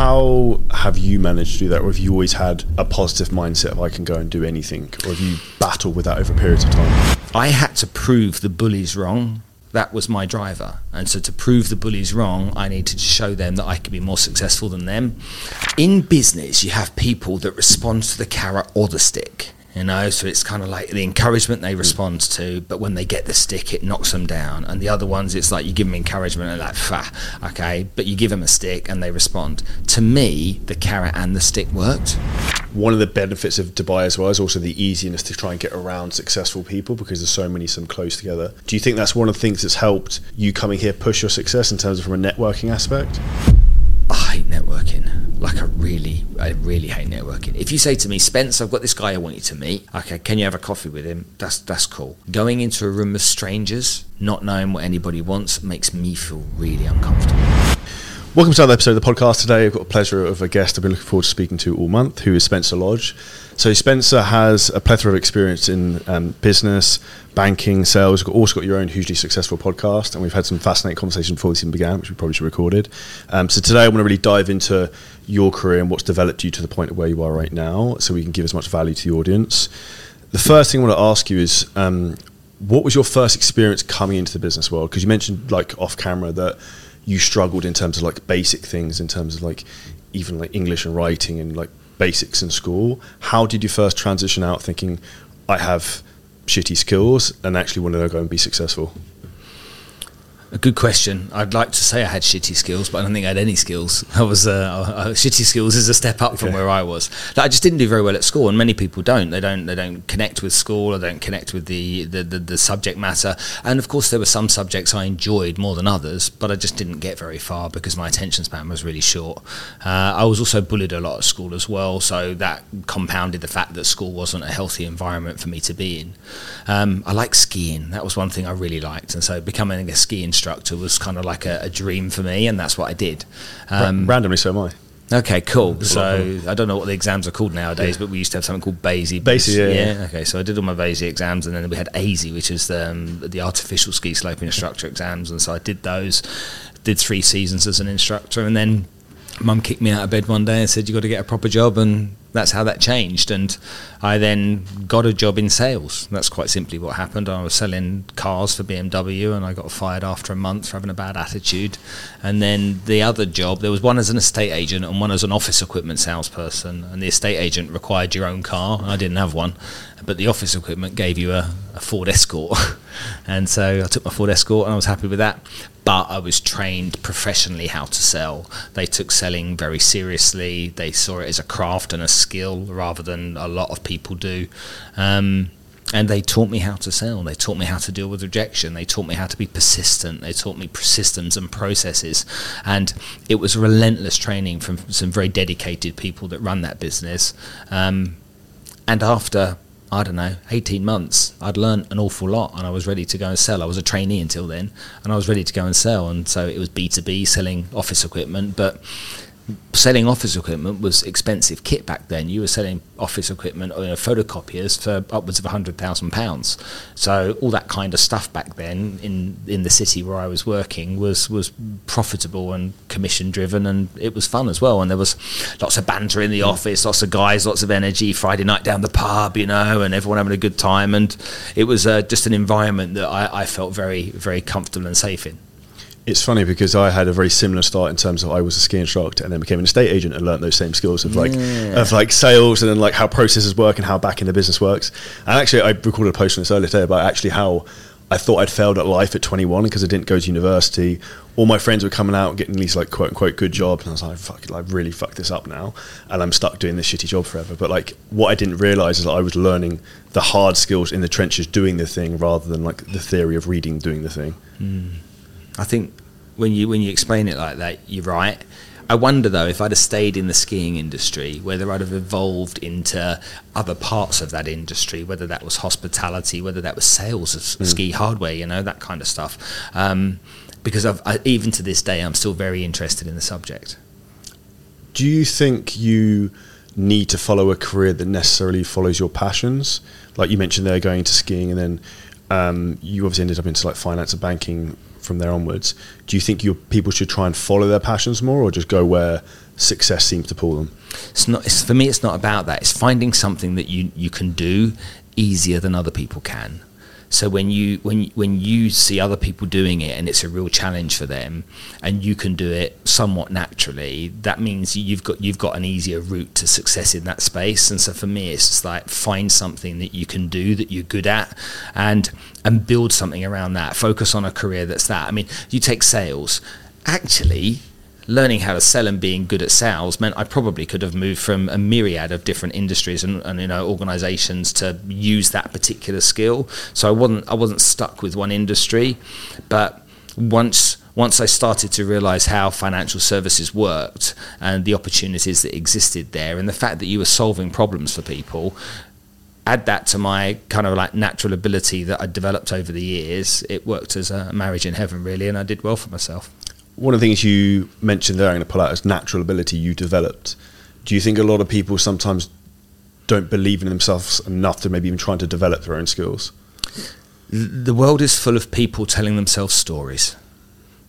How have you managed to do that, or have you always had a positive mindset of I can go and do anything, or have you battled with that over periods of time? I had to prove the bullies wrong. That was my driver. And so to prove the bullies wrong, I needed to show them that I could be more successful than them. In business, you have people that respond to the carrot or the stick. You know, so it's kind of like the encouragement they hmm. respond to, but when they get the stick, it knocks them down. And the other ones, it's like you give them encouragement and like, fa, okay, but you give them a stick and they respond. To me, the carrot and the stick worked. One of the benefits of Dubai as well is also the easiness to try and get around successful people because there's so many some close together. Do you think that's one of the things that's helped you coming here push your success in terms of from a networking aspect? I hate networking. Like I really, I really hate networking. If you say to me, Spence, I've got this guy I want you to meet. Okay, can you have a coffee with him? That's that's cool. Going into a room of strangers, not knowing what anybody wants, makes me feel really uncomfortable. Welcome to another episode of the podcast today. I've got the pleasure of a guest I've been looking forward to speaking to all month, who is Spencer Lodge. So Spencer has a plethora of experience in um, business, banking, sales. You've also got your own hugely successful podcast, and we've had some fascinating conversations before this even began, which we probably should have recorded. Um, so today I want to really dive into your career and what's developed you to the point of where you are right now, so we can give as much value to the audience. The first thing I want to ask you is, um, what was your first experience coming into the business world? Because you mentioned like off camera that you struggled in terms of like basic things, in terms of like even like English and writing and like basics in school. How did you first transition out thinking, I have shitty skills and actually want to go and be successful? A good question. I'd like to say I had shitty skills, but I don't think I had any skills. I was uh, uh, shitty skills is a step up from Okay. where I was. Like, I just didn't do very well at school, and many people don't. They don't. They don't connect with school, or they don't connect with the, the, the, the subject matter. And of course, there were some subjects I enjoyed more than others, but I just didn't get very far because my attention span was really short. Uh, I was also bullied a lot at school as well, so that compounded the fact that school wasn't a healthy environment for me to be in. Um, I like skiing. That was one thing I really liked, and so becoming a ski instructor was kind of like a, a dream for me, and that's what I did. Um, Randomly, so am I. Okay, cool. So I don't know what the exams are called nowadays, but we used to have something called BASI. BASI, yeah, yeah. Okay, so I did all my BASI exams, and then we had ASI, which is the, um, the artificial ski sloping instructor exams, and so I did those. Did three seasons as an instructor, and then Mum kicked me out of bed one day and said, "You got to get a proper job," and that's how that changed. And I then got a job in sales. That's quite simply what happened. I was selling cars for BMW, and I got fired after a month for having a bad attitude. And then the other job, there was one as an estate agent and one as an office equipment salesperson. And the estate agent required your own car, and I didn't have one. But the office equipment gave you a, a Ford Escort, and so I took my Ford Escort, and I was happy with that but I was trained professionally how to sell. They took selling very seriously. They saw it as a craft and a skill rather than a lot of people do. Um, and they taught me how to sell. They taught me how to deal with rejection. They taught me how to be persistent. They taught me systems and processes. And it was relentless training from some very dedicated people that run that business. Um, and after I don't know, 18 months, I'd learned an awful lot and I was ready to go and sell. I was a trainee until then and I was ready to go and sell. And so it was B2B selling office equipment, but selling office equipment was expensive kit back then. You were selling office equipment, you know, photocopiers for upwards of £100,000. So all that kind of stuff back then in, in the city where I was working was, was profitable and commission driven and it was fun as well. And there was lots of banter in the office, lots of guys, lots of energy, Friday night down the pub, you know, and everyone having a good time. And it was uh, just an environment that I, I felt very, very comfortable and safe in. It's funny because I had a very similar start in terms of I was a ski instructor and then became an estate agent and learnt those same skills of like Yeah. of like sales and then like how processes work and how back in the business works. And actually, I recorded a post on this earlier today about actually how I thought I'd failed at life at 21 because I didn't go to university. All my friends were coming out and getting these like quote unquote good jobs, and I was like, "Fuck, it, I really fucked this up now," and I'm stuck doing this shitty job forever. But like, what I didn't realize is that I was learning the hard skills in the trenches, doing the thing, rather than like the theory of reading, doing the thing. I think when you when you explain it like that, you're right. I wonder though if I'd have stayed in the skiing industry, whether I'd have evolved into other parts of that industry, whether that was hospitality, whether that was sales of Hmm. ski hardware, you know, that kind of stuff. Um, because I've, I, even to this day, I'm still very interested in the subject. do you think you need to follow a career that necessarily follows your passions? Like you mentioned, there going into skiing, and then um, you obviously ended up into like finance and banking from there onwards. Do you think your people should try and follow their passions more, or just go where success seems to pull them. It's not. It's, for me, it's not about that. It's finding something that you you can do easier than other people can. So when you when when you see other people doing it and it's a real challenge for them, and you can do it somewhat naturally, that means you've got you've got an easier route to success in that space. And so for me, it's just like find something that you can do that you're good at, and and build something around that. Focus on a career that's that. I mean, you take sales. Actually, learning how to sell and being good at sales meant I probably could have moved from a myriad of different industries and, and you know organizations to use that particular skill. So I wasn't I wasn't stuck with one industry, but once once I started to realize how financial services worked and the opportunities that existed there and the fact that you were solving problems for people add that to my kind of like natural ability that I developed over the years it worked as a marriage in heaven really and I did well for myself one of the things you mentioned there, I'm going to pull out is natural ability you developed. Do you think a lot of people sometimes don't believe in themselves enough to maybe even trying to develop their own skills? The world is full of people telling themselves stories.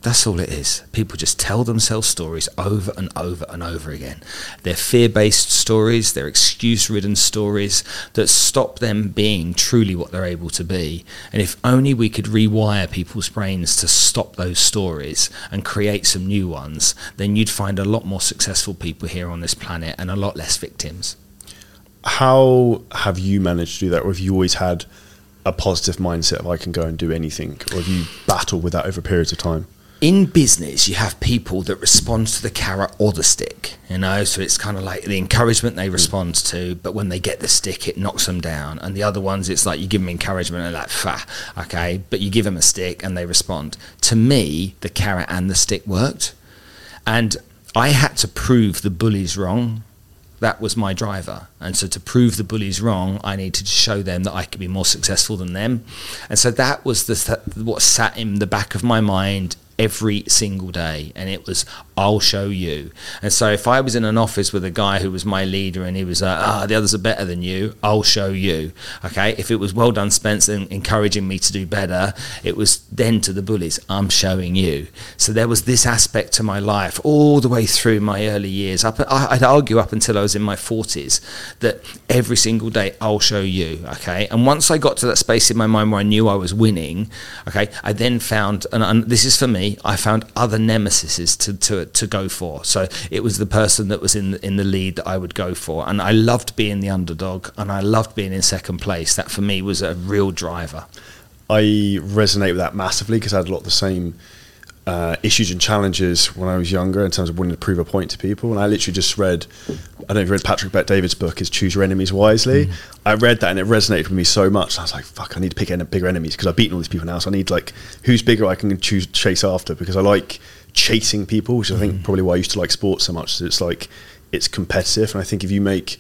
That's all it is. People just tell themselves stories over and over and over again. They're fear based stories, they're excuse ridden stories that stop them being truly what they're able to be. And if only we could rewire people's brains to stop those stories and create some new ones, then you'd find a lot more successful people here on this planet and a lot less victims. How have you managed to do that? Or have you always had a positive mindset of I can go and do anything? Or have you battled with that over periods of time? In business, you have people that respond to the carrot or the stick, you know. So it's kind of like the encouragement they hmm. respond to, but when they get the stick, it knocks them down. And the other ones, it's like you give them encouragement and they're like, fa, okay, but you give them a stick and they respond. To me, the carrot and the stick worked, and I had to prove the bullies wrong. That was my driver. And so to prove the bullies wrong, I needed to show them that I could be more successful than them. And so that was the th- what sat in the back of my mind every single day. And it was I'll show you. And so if I was in an office with a guy who was my leader and he was like ah the others are better than you I'll show you okay? If it was well done Spencer encouraging me to do better it was then to the bullies I'm showing you. So there was this aspect to my life all the way through my early years. Up I'd argue up until I was in my 40s that every single day I'll show you okay? And once I got to that space in my mind where I knew I was winning okay I then found and, and this is for me I found other nemesis to, to to go for. So it was the person that was in the, in the lead that I would go for, and I loved being the underdog, and I loved being in second place. That for me was a real driver. I resonate with that massively because I had a lot of the same uh, issues and challenges when I was younger in terms of wanting to prove a point to people. And I literally just read, I don't know if you read Patrick Bet David's book, is Choose Your Enemies Wisely. Mm. I read that and it resonated with me so much. I was like, fuck, I need to pick bigger enemies because I've beaten all these people now. So I need like, who's bigger I can choose chase after because I like chasing people, which I think mm. probably why I used to like sports so much. It's like, it's competitive. And I think if you make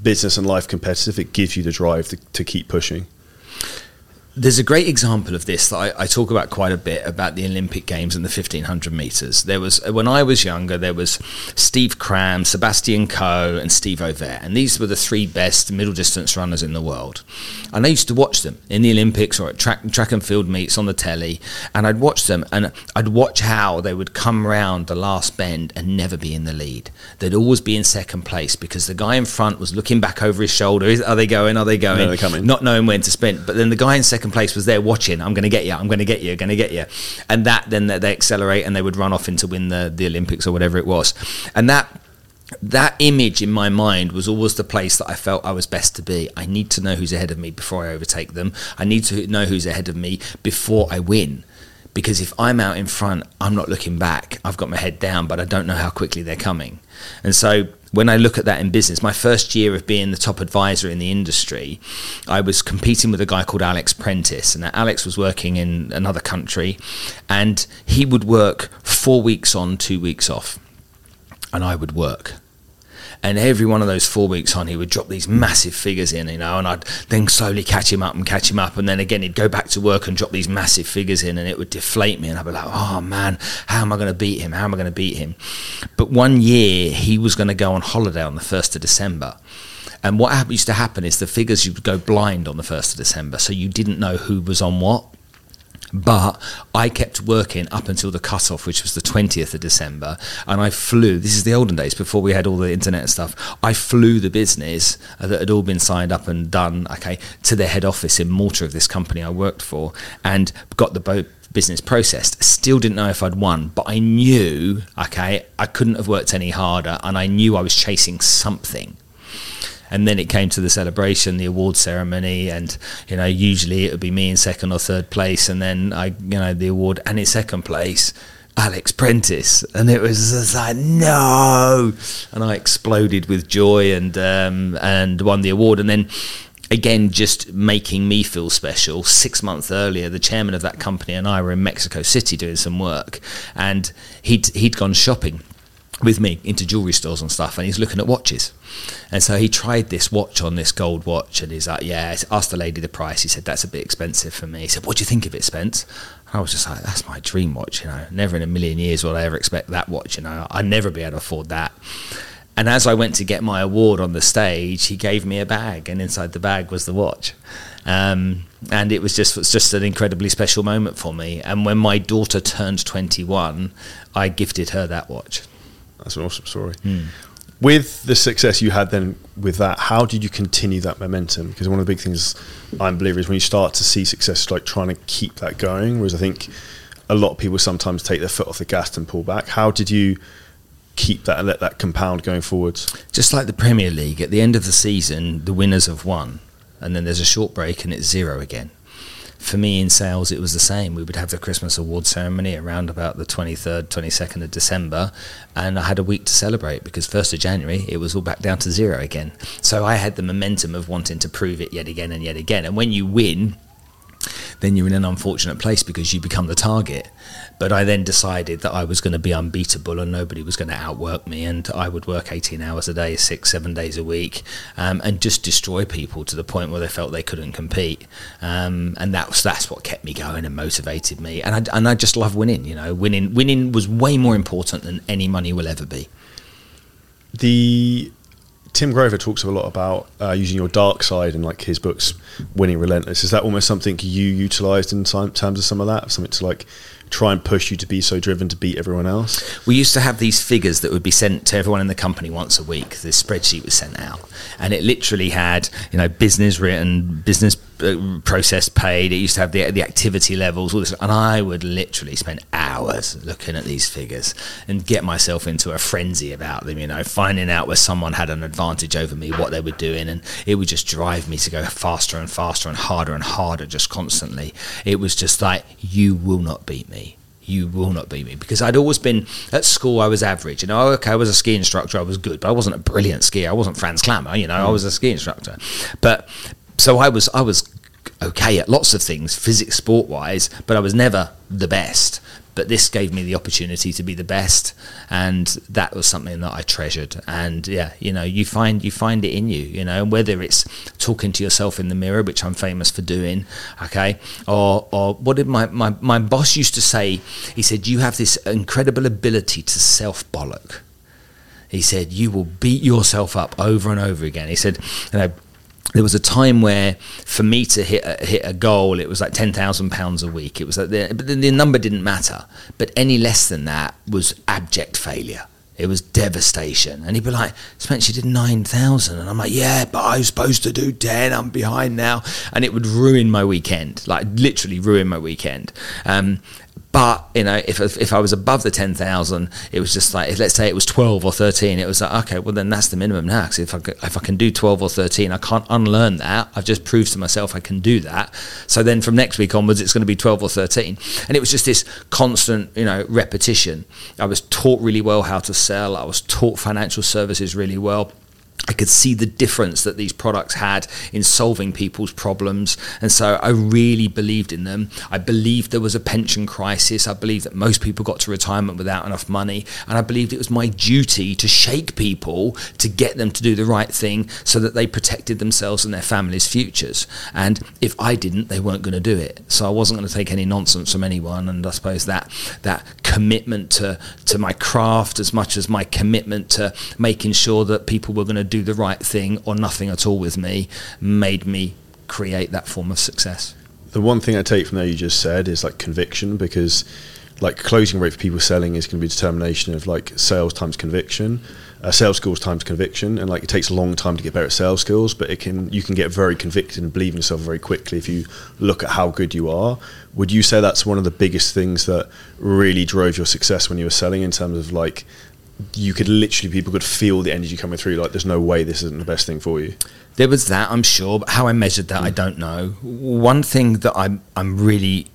business and life competitive, it gives you the drive to, to keep pushing. There's a great example of this that I, I, talk about quite a bit about the Olympic Games and the 1500 meters. There was when I was younger, there was Steve Cram, Sebastian Coe, and Steve Ovett, and these were the three best middle distance runners in the world. And I used to watch them in the Olympics or at track track and field meets on the telly, and I'd watch them and I'd watch how they would come round the last bend and never be in the lead. They'd always be in second place because the guy in front was looking back over his shoulder. Are they going? Are they going? No, they're coming. Not knowing when to sprint. But then the guy in second second place was there watching. I'm going to get you. I'm going to get you. Going to get you. And that then they accelerate and they would run off into win the the Olympics or whatever it was. And that that image in my mind was always the place that I felt I was best to be. I need to know who's ahead of me before I overtake them. I need to know who's ahead of me before I win. Because if I'm out in front, I'm not looking back. I've got my head down, but I don't know how quickly they're coming. And so when I look at that in business, my first year of being the top advisor in the industry, I was competing with a guy called Alex Prentice. And Alex was working in another country, and he would work four weeks on, two weeks off. And I would work and every one of those four weeks on, he would drop these massive figures in, you know, and I'd then slowly catch him up and catch him up, and then again he'd go back to work and drop these massive figures in, and it would deflate me, and I'd be like, oh man, how am I going to beat him? How am I going to beat him? But one year he was going to go on holiday on the first of December. And what used to happen is the figures you would go blind on the 1st of December, so you didn't know who was on what. But I kept working up until the cutoff, which was the 20th of December. And I flew, this is the olden days before we had all the internet and stuff. I flew the business uh, that had all been signed up and done, okay, to the head office in Malta of this company I worked for and got the boat business processed. Still didn't know if I'd won, but I knew, okay, I couldn't have worked any harder and I knew I was chasing something and then it came to the celebration, the award ceremony, and you know usually it would be me in second or third place, and then I you know the award, and in second place. Alex Prentice, and it was just like no, and I exploded with joy and um, and won the award, and then again just making me feel special. Six months earlier, the chairman of that company and I were in Mexico City doing some work, and he'd he'd gone shopping with me into jewelry stores and stuff, and he's looking at watches. And so he tried this watch on this gold watch, and he's like, "Yeah." Asked the lady the price. He said, "That's a bit expensive for me." He said, "What do you think of it, Spence?" I was just like, "That's my dream watch." You know, never in a million years would I ever expect that watch. You know, I'd never be able to afford that. And as I went to get my award on the stage, he gave me a bag, and inside the bag was the watch. Um, and it was just was just an incredibly special moment for me. And when my daughter turned 21, I gifted her that watch. That's an awesome story. Mm. With the success you had then with that, how did you continue that momentum? Because one of the big things I'm believer is when you start to see success, like trying to keep that going. Whereas I think a lot of people sometimes take their foot off the gas and pull back. How did you keep that and let that compound going forwards? Just like the Premier League, at the end of the season, the winners have won, and then there's a short break and it's zero again for me in sales, it was the same. We would have the Christmas award ceremony around about the 23rd, 22nd of December, and I had a week to celebrate because 1st of January, it was all back down to zero again. So I had the momentum of wanting to prove it yet again and yet again. And when you win, then you're in an unfortunate place because you become the target. But I then decided that I was going to be unbeatable and nobody was going to outwork me, and I would work 18 hours a day, six, seven days a week, um, and just destroy people to the point where they felt they couldn't compete. Um, and that was that's what kept me going and motivated me. And I, and I just love winning. You know, winning winning was way more important than any money will ever be. The Tim Grover talks a lot about uh, using your dark side in like his books, Winning Relentless. Is that almost something you utilised in terms of some of that? Something to like try and push you to be so driven to beat everyone else? We used to have these figures that would be sent to everyone in the company once a week. This spreadsheet was sent out, and it literally had you know business written, business Uh, process paid. It used to have the the activity levels, all this, and I would literally spend hours looking at these figures and get myself into a frenzy about them. You know, finding out where someone had an advantage over me, what they were doing, and it would just drive me to go faster and faster and harder and harder, just constantly. It was just like you will not beat me you will not beat me because I'd always been at school. I was average, you know. Okay, I was a ski instructor. I was good, but I wasn't a brilliant skier. I wasn't Franz Klammer, you know. I mm. was a ski instructor, but so I was I was okay at lots of things, physics, sport wise, but I was never the best. But this gave me the opportunity to be the best and that was something that I treasured. And yeah you know you find you find it in you you know and whether it's talking to yourself in the mirror which I'm famous for doing okay or or what did my my, my boss used to say? He said you have this incredible ability to self bollock he said you will beat yourself up over and over again. He said you know there was a time where for me to hit a, hit a goal, it was like ten thousand pounds a week. It was like the, but the number didn't matter. But any less than that was abject failure. It was devastation. And he'd be like, Spence, you did 9,000. And I'm like, yeah, but I was supposed to do 10. I'm behind now. And it would ruin my weekend, like literally ruin my weekend. Um, but you know, if if I was above the ten thousand, it was just like let's say it was twelve or thirteen. It was like okay, well then that's the minimum now. Because if I if I can do twelve or thirteen, I can't unlearn that. I've just proved to myself I can do that. So then from next week onwards, it's going to be twelve or thirteen. And it was just this constant, you know, repetition. I was taught really well how to sell. I was taught financial services really well I could see the difference that these products had in solving people's problems. And so I really believed in them. I believed there was a pension crisis. I believed that most people got to retirement without enough money. And I believed it was my duty to shake people to get them to do the right thing so that they protected themselves and their families' futures. And if I didn't, they weren't going to do it. So I wasn't going to take any nonsense from anyone. And I suppose that that commitment to, to my craft as much as my commitment to making sure that people were going to do the right thing or nothing at all with me made me create that form of success. the one thing I take from there you just said is like conviction because like closing rate for people selling is going to be determination of like sales times conviction uh, sales skills times conviction and like it takes a long time to get better at sales skills but it can you can get very convicted and believe in yourself very quickly if you look at how good you are would you say that's one of the biggest things that really drove your success when you were selling in terms of like you could literally people could feel the energy coming through like there's no way this isn't the best thing for you there was that i'm sure but how i measured that mm. i don't know one thing that i'm i'm really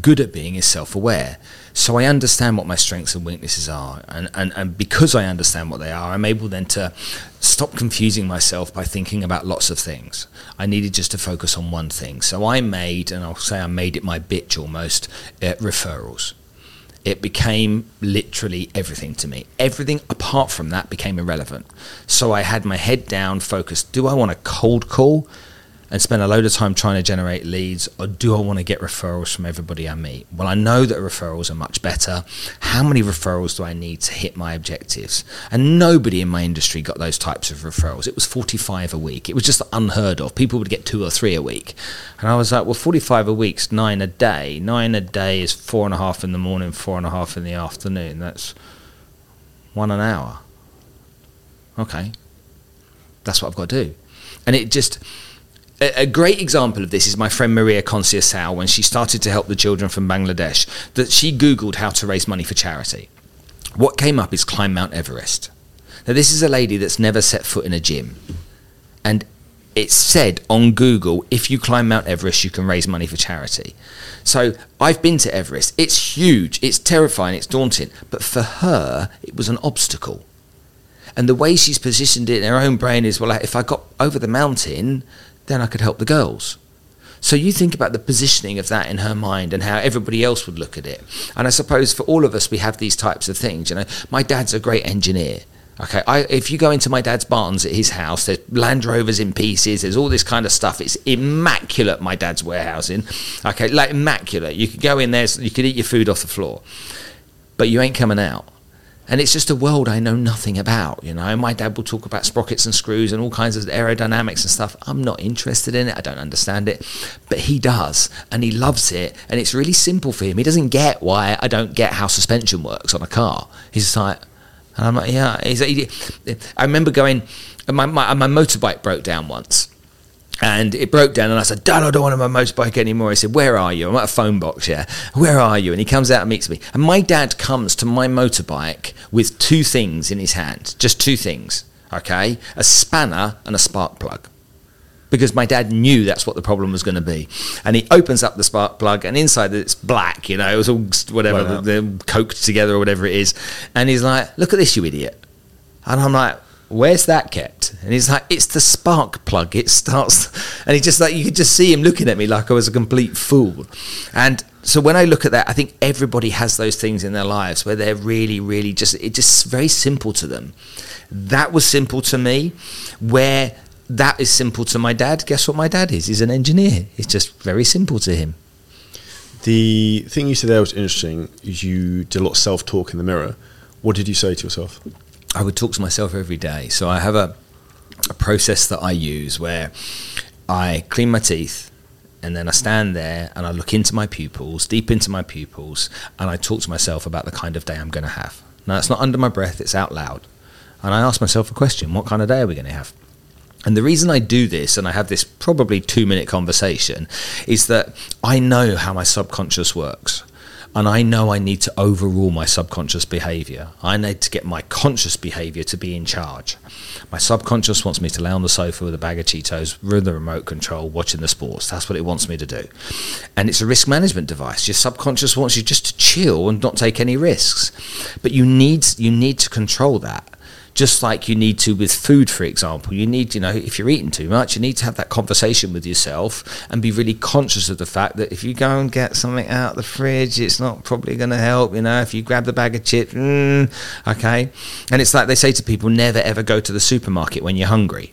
good at being is self-aware so I understand what my strengths and weaknesses are. And, and, and because I understand what they are, I'm able then to stop confusing myself by thinking about lots of things. I needed just to focus on one thing. So I made, and I'll say I made it my bitch almost, uh, referrals. It became literally everything to me. Everything apart from that became irrelevant. So I had my head down, focused. Do I want a cold call? And spend a load of time trying to generate leads, or do I want to get referrals from everybody I meet? Well, I know that referrals are much better. How many referrals do I need to hit my objectives? And nobody in my industry got those types of referrals. It was 45 a week. It was just unheard of. People would get two or three a week. And I was like, well, 45 a week's nine a day. Nine a day is four and a half in the morning, four and a half in the afternoon. That's one an hour. Okay. That's what I've got to do. And it just a great example of this is my friend Maria Conceição when she started to help the children from Bangladesh that she googled how to raise money for charity. What came up is climb Mount Everest. Now this is a lady that's never set foot in a gym. And it said on Google if you climb Mount Everest you can raise money for charity. So I've been to Everest. It's huge, it's terrifying, it's daunting, but for her it was an obstacle. And the way she's positioned it in her own brain is well if I got over the mountain then I could help the girls. So you think about the positioning of that in her mind and how everybody else would look at it. And I suppose for all of us, we have these types of things. You know, my dad's a great engineer. Okay, I, if you go into my dad's barns at his house, there's Land Rovers in pieces. There's all this kind of stuff. It's immaculate. My dad's warehousing. Okay, like immaculate. You could go in there, you could eat your food off the floor, but you ain't coming out and it's just a world I know nothing about. You know, my dad will talk about sprockets and screws and all kinds of aerodynamics and stuff. I'm not interested in it. I don't understand it, but he does, and he loves it. And it's really simple for him. He doesn't get why I don't get how suspension works on a car. He's like, and I'm like, yeah. He's, he, I remember going, my, my my motorbike broke down once and it broke down and I said, Dad, I don't want my motorbike anymore. He said, Where are you? I'm at a phone box, yeah. Where are you? And he comes out and meets me. And my dad comes to my motorbike with two things in his hand, just two things, okay? A spanner and a spark plug. Because my dad knew that's what the problem was going to be. And he opens up the spark plug, and inside it's black, you know, it was all whatever, the, coked together or whatever it is. And he's like, Look at this, you idiot. And I'm like, where's that kept? And he's like, it's the spark plug. It starts, and he just like you could just see him looking at me like I was a complete fool. And so when I look at that, I think everybody has those things in their lives where they're really, really just it just very simple to them. That was simple to me. Where that is simple to my dad. Guess what my dad is? He's an engineer. It's just very simple to him. The thing you said there was interesting. Is you did a lot of self talk in the mirror. What did you say to yourself? I would talk to myself every day. So I have a, a process that I use where I clean my teeth and then I stand there and I look into my pupils, deep into my pupils, and I talk to myself about the kind of day I'm going to have. Now, it's not under my breath, it's out loud. And I ask myself a question what kind of day are we going to have? And the reason I do this, and I have this probably two minute conversation, is that I know how my subconscious works and I know I need to overrule my subconscious behavior. I need to get my conscious behavior to be in charge. My subconscious wants me to lay on the sofa with a bag of Cheetos, with the remote control, watching the sports. That's what it wants me to do. And it's a risk management device. Your subconscious wants you just to chill and not take any risks. But you need you need to control that just like you need to with food, for example. You need, you know, if you're eating too much, you need to have that conversation with yourself and be really conscious of the fact that if you go and get something out of the fridge, it's not probably going to help. You know, if you grab the bag of chips, mm, okay. And it's like they say to people, never ever go to the supermarket when you're hungry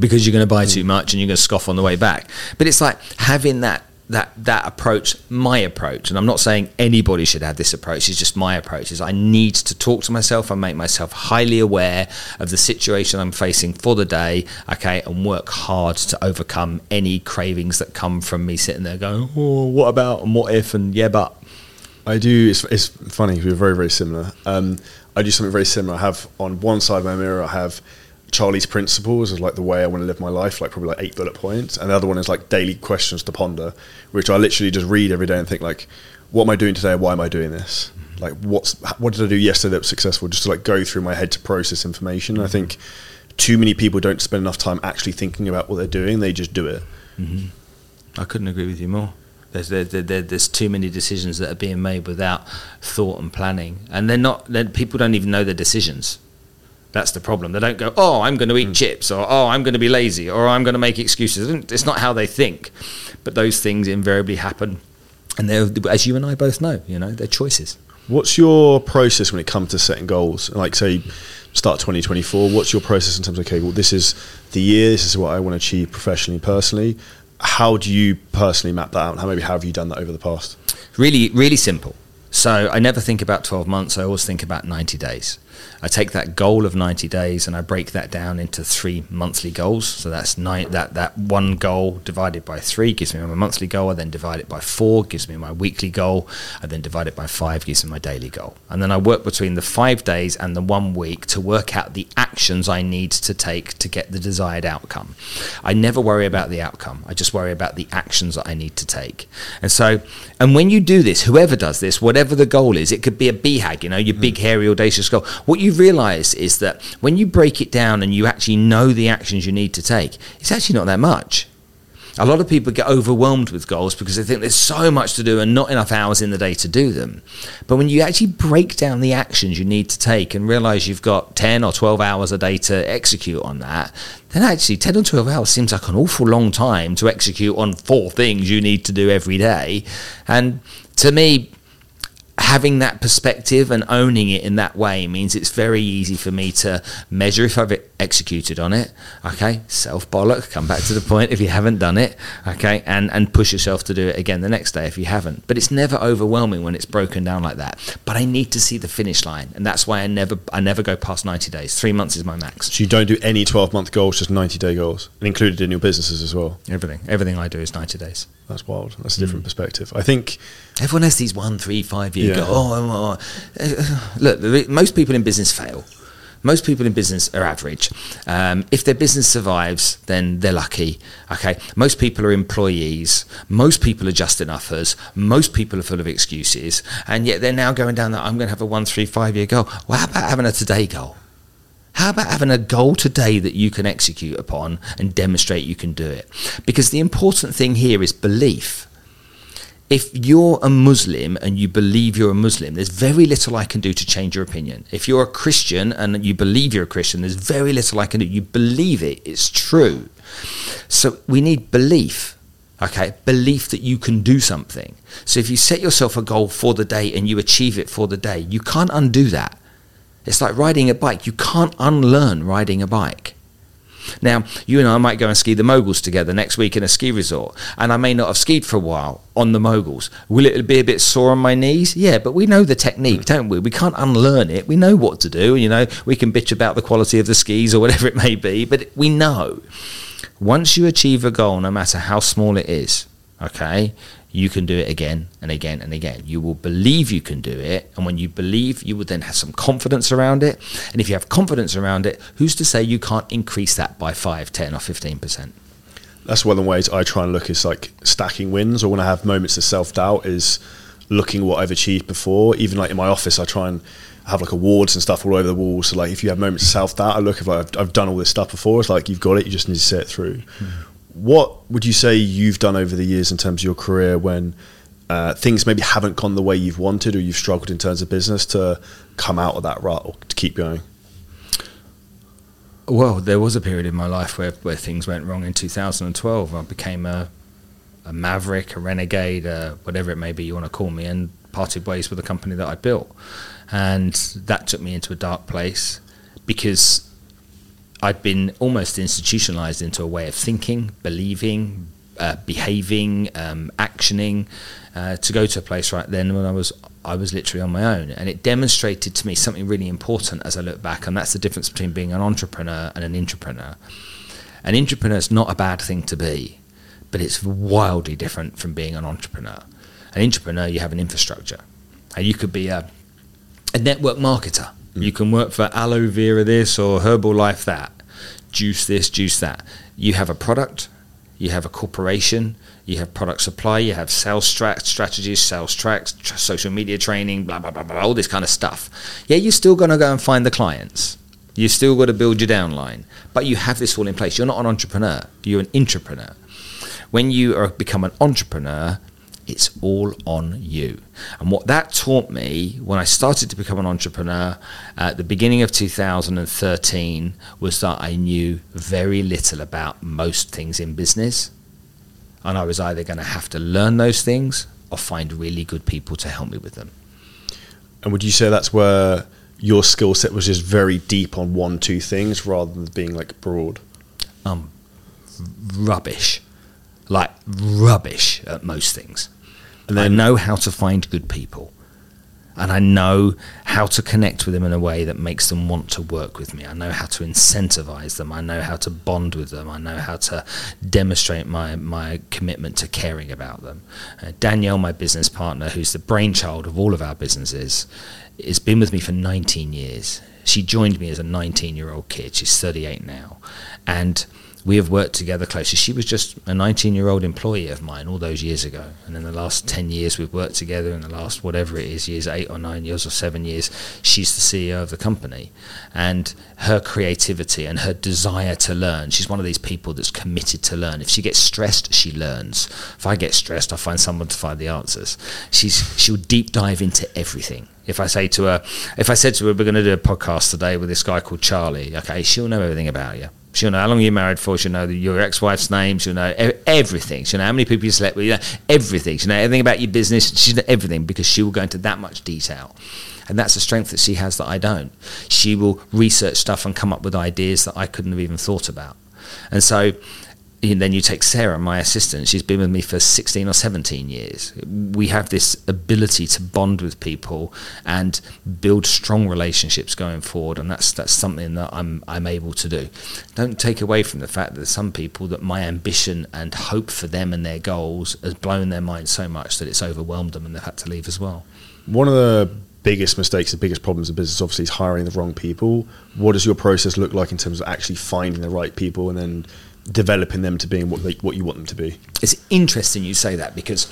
because you're going to buy too much and you're going to scoff on the way back. But it's like having that that that approach, my approach, and I'm not saying anybody should have this approach. It's just my approach. Is I need to talk to myself and make myself highly aware of the situation I'm facing for the day. Okay, and work hard to overcome any cravings that come from me sitting there going, "Oh, what about and what if and yeah, but." I do. It's, it's funny. We're very, very similar. Um, I do something very similar. I have on one side of my mirror, I have Charlie's principles is like the way I want to live my life, like probably like eight bullet points, and the other one is like daily questions to ponder, which I literally just read every day and think like, what am I doing today? Why am I doing this? Like, what's what did I do yesterday that was successful? Just to like go through my head to process information. And I think too many people don't spend enough time actually thinking about what they're doing; they just do it. Mm-hmm. I couldn't agree with you more. There's there, there, there's too many decisions that are being made without thought and planning, and they're not. They're, people don't even know their decisions. That's the problem. They don't go, "Oh, I'm going to eat mm. chips," or "Oh, I'm going to be lazy," or "I'm going to make excuses." It's not how they think, but those things invariably happen, and they're, as you and I both know, you know, they're choices. What's your process when it comes to setting goals? Like, say, start 2024. What's your process in terms of okay, well, this is the year. This is what I want to achieve professionally, personally how do you personally map that out? How maybe how have you done that over the past? Really, really simple. So I never think about 12 months. I always think about 90 days. I take that goal of 90 days and I break that down into three monthly goals. So that's nine, that, that one goal divided by three gives me my monthly goal. I then divide it by four, gives me my weekly goal. I then divide it by five, gives me my daily goal. And then I work between the five days and the one week to work out the actions I need to take to get the desired outcome. I never worry about the outcome. I just worry about the actions that I need to take. And so, and when you do this, whoever does this, whatever the goal is, it could be a BHAG, you know, your mm. big, hairy, audacious goal. What you realize is that when you break it down and you actually know the actions you need to take, it's actually not that much. A lot of people get overwhelmed with goals because they think there's so much to do and not enough hours in the day to do them. But when you actually break down the actions you need to take and realize you've got 10 or 12 hours a day to execute on that, then actually 10 or 12 hours seems like an awful long time to execute on four things you need to do every day. And to me, having that perspective and owning it in that way means it's very easy for me to measure if I've executed on it. Okay, self bollock. Come back to the point if you haven't done it. Okay, and and push yourself to do it again the next day if you haven't. But it's never overwhelming when it's broken down like that. But I need to see the finish line, and that's why I never I never go past ninety days. Three months is my max. So you don't do any twelve month goals, just ninety day goals, and included in your businesses as well. Everything, everything I do is ninety days. That's wild. That's a different mm. perspective. I think everyone has these one, three, five year yeah. Oh, oh, oh. Look, most people in business fail. Most people in business are average. Um, if their business survives, then they're lucky. Okay. Most people are employees. Most people are just enoughers. Most people are full of excuses, and yet they're now going down that I'm going to have a one, three, five year goal. Well, how about having a today goal? How about having a goal today that you can execute upon and demonstrate you can do it? Because the important thing here is belief. If you're a Muslim and you believe you're a Muslim, there's very little I can do to change your opinion. If you're a Christian and you believe you're a Christian, there's very little I can do. You believe it, it's true. So we need belief okay belief that you can do something so if you set yourself a goal for the day and you achieve it for the day you can't undo that it's like riding a bike. You can't unlearn riding a bike. Now, you and I might go and ski the moguls together next week in a ski resort, and I may not have skied for a while on the moguls. Will it be a bit sore on my knees? Yeah, but we know the technique, don't we? We can't unlearn it. We know what to do. You know, we can bitch about the quality of the skis or whatever it may be, but we know. Once you achieve a goal, no matter how small it is, okay, you can do it again and again and again. You will believe you can do it. And when you believe, you will then have some confidence around it. And if you have confidence around it, who's to say you can't increase that by 5, 10, or 15%? That's one of the ways I try and look is like stacking wins, or when I have moments of self doubt, is looking what I've achieved before. Even like in my office, I try and have like awards and stuff all over the walls. So like if you have moments of self doubt, I look if I've, I've, done all this stuff before. It's like you've got it. You just need to see it through. Mm what would you say you've done over the years in terms of your career when uh, things maybe haven't gone the way you've wanted or you've struggled in terms of business to come out of that rut or to keep going? Well, there was a period in my life where, where things went wrong in 2012. I became a, a maverick, a renegade, whatever it may be you want to call me, and parted ways with the company that I built. And that took me into a dark place because I'd been almost institutionalized into a way of thinking, believing, uh, behaving, um, actioning, uh, to go to a place right then when I was I was literally on my own, and it demonstrated to me something really important as I look back, and that's the difference between being an entrepreneur and an intrapreneur. An intrapreneur is not a bad thing to be, but it's wildly different from being an entrepreneur. An entrepreneur, you have an infrastructure, and you could be a, a network marketer. Mm. You can work for aloe vera this or Herbalife that, juice this, juice that. You have a product, you have a corporation, you have product supply, you have sales strat- strategies, sales tracks, tr- social media training, blah, blah, blah, blah, all this kind of stuff. Yeah, you're still going to go and find the clients. You've still got to build your downline, but you have this all in place. You're not an entrepreneur, you're an intrapreneur. When you are, become an entrepreneur, it's all on you. And what that taught me when I started to become an entrepreneur at the beginning of 2013 was that I knew very little about most things in business and I was either going to have to learn those things or find really good people to help me with them. And would you say that's where your skill set was just very deep on one, two things rather than being like broad? Um, rubbish, like rubbish at most things. And I know how to find good people and I know how to connect with them in a way that makes them want to work with me. I know how to incentivize them. I know how to bond with them. I know how to demonstrate my, my commitment to caring about them. Uh, Danielle, my business partner, who's the brainchild of all of our businesses, has been with me for 19 years. She joined me as a 19 year old kid. She's 38 now. And we have worked together closely. She was just a 19 year old employee of mine all those years ago. And in the last 10 years, we've worked together. In the last, whatever it is, years, eight or nine years or seven years, she's the CEO of the company. And her creativity and her desire to learn, she's one of these people that's committed to learn. If she gets stressed, she learns. If I get stressed, I find someone to find the answers. She's, she'll deep dive into everything. If I say to her, if I said to her, we're going to do a podcast today with this guy called Charlie, okay, she'll know everything about you She'll know how long you're married for. She'll know your ex-wife's name. She'll know everything. She'll know how many people you slept with. You know, everything. She'll know everything about your business. She'll know everything because she will go into that much detail. And that's a strength that she has that I don't. She will research stuff and come up with ideas that I couldn't have even thought about. And so then you take Sarah, my assistant. She's been with me for 16 or 17 years. We have this ability to bond with people and build strong relationships going forward, and that's that's something that I'm I'm able to do. Don't take away from the fact that some people that my ambition and hope for them and their goals has blown their mind so much that it's overwhelmed them and they've had to leave as well. One of the biggest mistakes, the biggest problems in business, obviously, is hiring the wrong people. What does your process look like in terms of actually finding the right people and then developing them to being what they, what you want them to be. It's interesting you say that because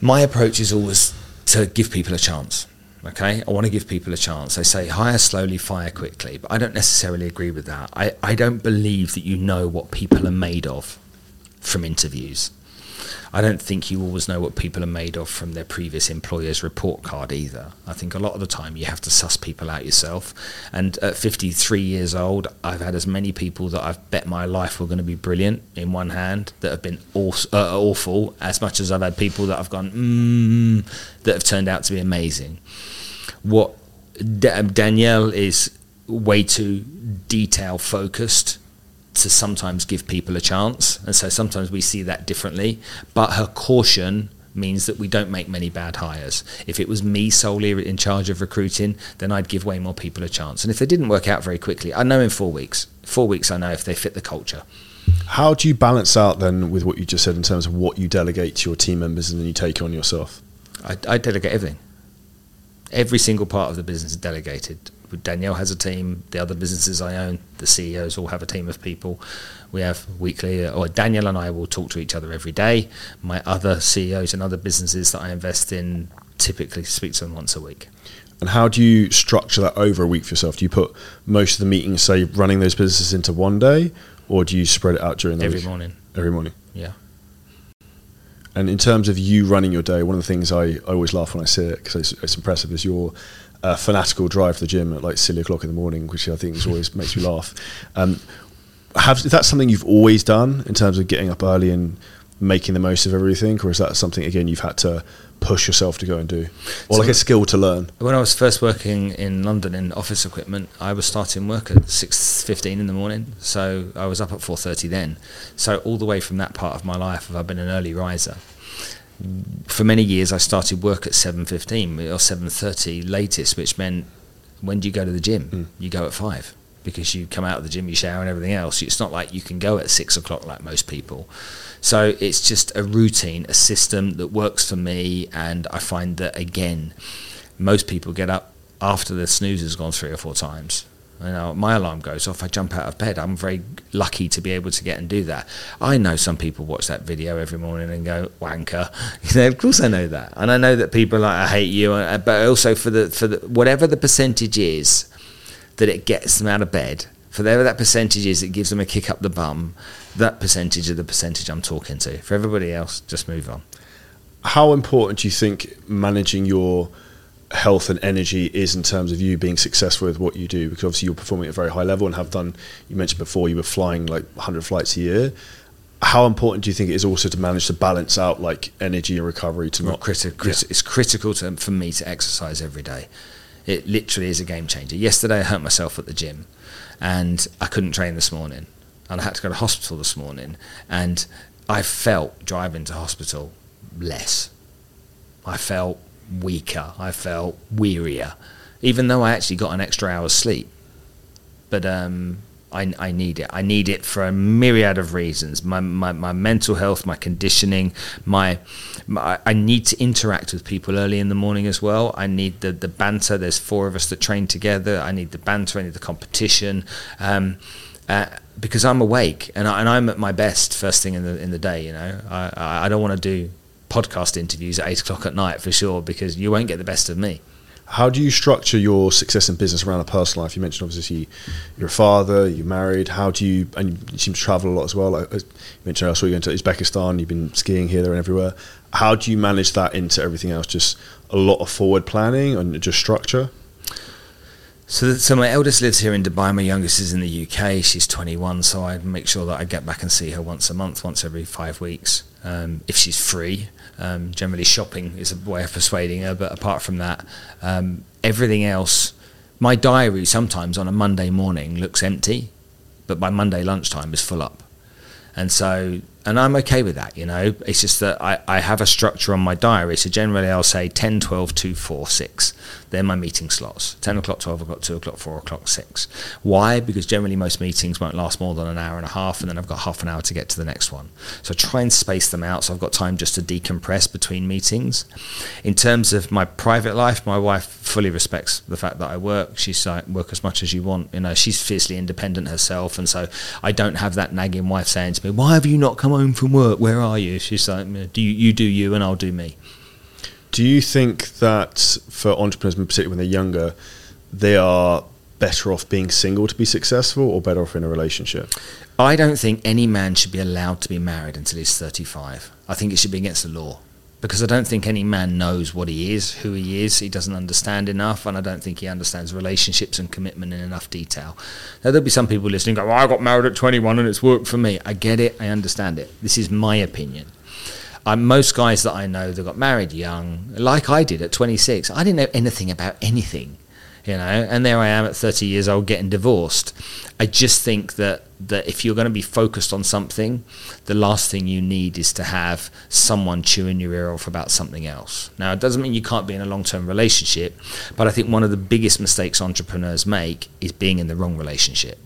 my approach is always to give people a chance. Okay, I want to give people a chance. They say hire slowly, fire quickly, but I don't necessarily agree with that. I, I don't believe that you know what people are made of from interviews. I don't think you always know what people are made of from their previous employer's report card either. I think a lot of the time you have to suss people out yourself. And at 53 years old, I've had as many people that I've bet my life were going to be brilliant in one hand that have been uh, awful, as much as I've had people that I've gone, mm, that have turned out to be amazing. What Danielle is way too detail focused to sometimes give people a chance. And so sometimes we see that differently. But her caution means that we don't make many bad hires. If it was me solely in charge of recruiting, then I'd give way more people a chance. And if they didn't work out very quickly, I know in four weeks. Four weeks, I know if they fit the culture. How do you balance out then with what you just said in terms of what you delegate to your team members and then you take on yourself? I, I delegate everything. Every single part of the business is delegated. Danielle has a team. The other businesses I own, the CEOs all have a team of people. We have weekly, or Danielle and I will talk to each other every day. My other CEOs and other businesses that I invest in typically speak to them once a week. And how do you structure that over a week for yourself? Do you put most of the meetings, say, running those businesses into one day, or do you spread it out during the every week? morning? Every morning. Yeah. And in terms of you running your day, one of the things I, I always laugh when I see it because it's, it's impressive is your uh, fanatical drive to the gym at like silly o'clock in the morning, which I think is always makes me laugh. Um, have, is that something you've always done in terms of getting up early and making the most of everything, or is that something again you've had to push yourself to go and do, or so like a skill to learn? When I was first working in London in office equipment, I was starting work at six fifteen in the morning, so I was up at four thirty then. So all the way from that part of my life, I've been an early riser. For many years, I started work at seven fifteen or seven thirty latest, which meant when do you go to the gym? Mm. You go at five because you come out of the gym, you shower, and everything else. It's not like you can go at six o'clock like most people. So it's just a routine, a system that works for me. And I find that, again, most people get up after the snooze has gone three or four times. You know, my alarm goes off. I jump out of bed. I'm very lucky to be able to get and do that. I know some people watch that video every morning and go wanker. You know, of course I know that, and I know that people like I hate you. Uh, but also for the for the whatever the percentage is that it gets them out of bed, for whatever that percentage is, it gives them a kick up the bum that percentage of the percentage I'm talking to. For everybody else, just move on. How important do you think managing your health and energy is in terms of you being successful with what you do? Because obviously you're performing at a very high level and have done. You mentioned before you were flying like 100 flights a year. How important do you think it is also to manage to balance out like energy and recovery to not critical? Yeah. It's critical to, for me to exercise every day. It literally is a game changer. Yesterday I hurt myself at the gym, and I couldn't train this morning and I had to go to hospital this morning, and I felt driving to hospital less. I felt weaker. I felt wearier, even though I actually got an extra hour's sleep. But um, I, I, need it. I need it for a myriad of reasons. My, my, my mental health, my conditioning, my, my, I need to interact with people early in the morning as well. I need the, the banter. There's four of us that train together. I need the banter. I need the competition. Um, uh, because I'm awake and, I, and I'm at my best first thing in the in the day. You know, I I don't want to do podcast interviews at eight o'clock at night for sure because you won't get the best of me. How do you structure your success in business around a personal life? You mentioned obviously you're a father, you're married. How do you and you seem to travel a lot as well? Like you mentioned, I saw you going to Uzbekistan. You've been skiing here, there, and everywhere. How do you manage that into everything else? Just a lot of forward planning and just structure. So, so my eldest lives here in Dubai. My youngest is in the UK. She's 21, so I make sure that I get back and see her once a month, once every five weeks, um, if she's free. Um, generally, shopping is a way of persuading her, but apart from that, um, everything else. My diary sometimes on a Monday morning looks empty, but by Monday lunchtime is full up. And so and I'm okay with that, you know. It's just that I, I have a structure on my diary. So generally I'll say 10, 12, 2, 4, 6. They're my meeting slots 10 o'clock, 12 o'clock, 2 o'clock, 4 o'clock, 6. Why? Because generally most meetings won't last more than an hour and a half, and then I've got half an hour to get to the next one. So try and space them out so I've got time just to decompress between meetings. In terms of my private life, my wife fully respects the fact that I work. She's like, work as much as you want. You know, she's fiercely independent herself, and so I don't have that nagging wife saying to me, Why have you not come home from work. Where are you? She's like, do you, you do you and I'll do me. Do you think that for entrepreneurs, particularly when they're younger, they are better off being single to be successful or better off in a relationship? I don't think any man should be allowed to be married until he's 35. I think it should be against the law because I don't think any man knows what he is, who he is. He doesn't understand enough, and I don't think he understands relationships and commitment in enough detail. Now, there'll be some people listening go, well, I got married at 21 and it's worked for me. I get it, I understand it. This is my opinion. Um, most guys that I know that got married young, like I did at 26, I didn't know anything about anything you know and there i am at 30 years old getting divorced. I just think that that if you're going to be focused on something the last thing you need is to have someone chewing your ear off about something else. Now it doesn't mean you can't be in a long-term relationship but i think one of the biggest mistakes entrepreneurs make is being in the wrong relationship